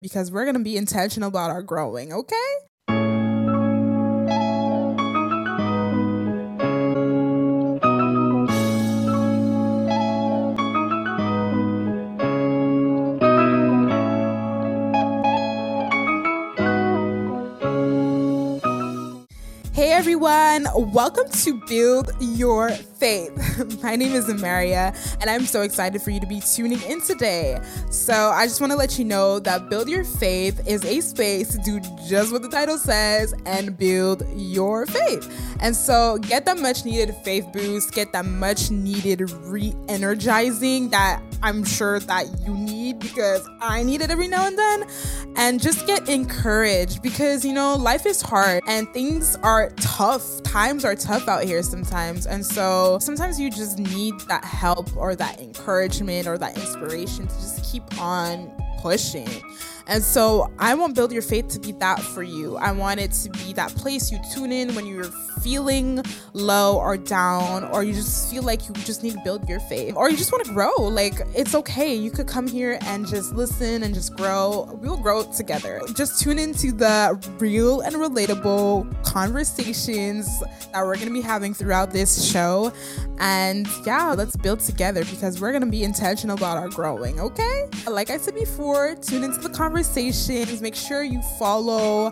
because we're going to be intentional about our growing, okay? Hey everyone, welcome to Build Your Faith. My name is Amaria, and I'm so excited for you to be tuning in today. So, I just want to let you know that Build Your Faith is a space to do just what the title says and build your faith. And so, get that much needed faith boost, get that much needed re energizing that I'm sure that you need because I need it every now and then. And just get encouraged because, you know, life is hard and things are tough. Times are tough out here sometimes. And so sometimes you just need that help or that encouragement or that inspiration to just keep on pushing. And so I want Build Your Faith to be that for you. I want it to be that place you tune in when you're feeling low or down, or you just feel like you just need to build your faith, or you just want to grow. Like, it's okay. You could come here and just listen and just grow. We'll grow together. Just tune into the real and relatable conversations that we're going to be having throughout this show. And yeah, let's build together because we're going to be intentional about our growing, okay? Like I said before, tune into the conversations. Make sure you follow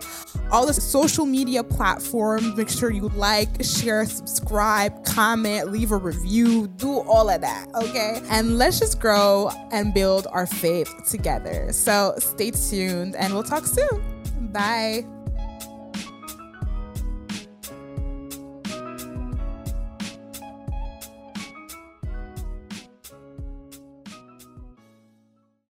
all the social media platforms. Make sure you like, share, subscribe, comment, leave a review, do all of that, okay? And let's just grow and build our faith together. So stay tuned and we'll talk soon. Bye.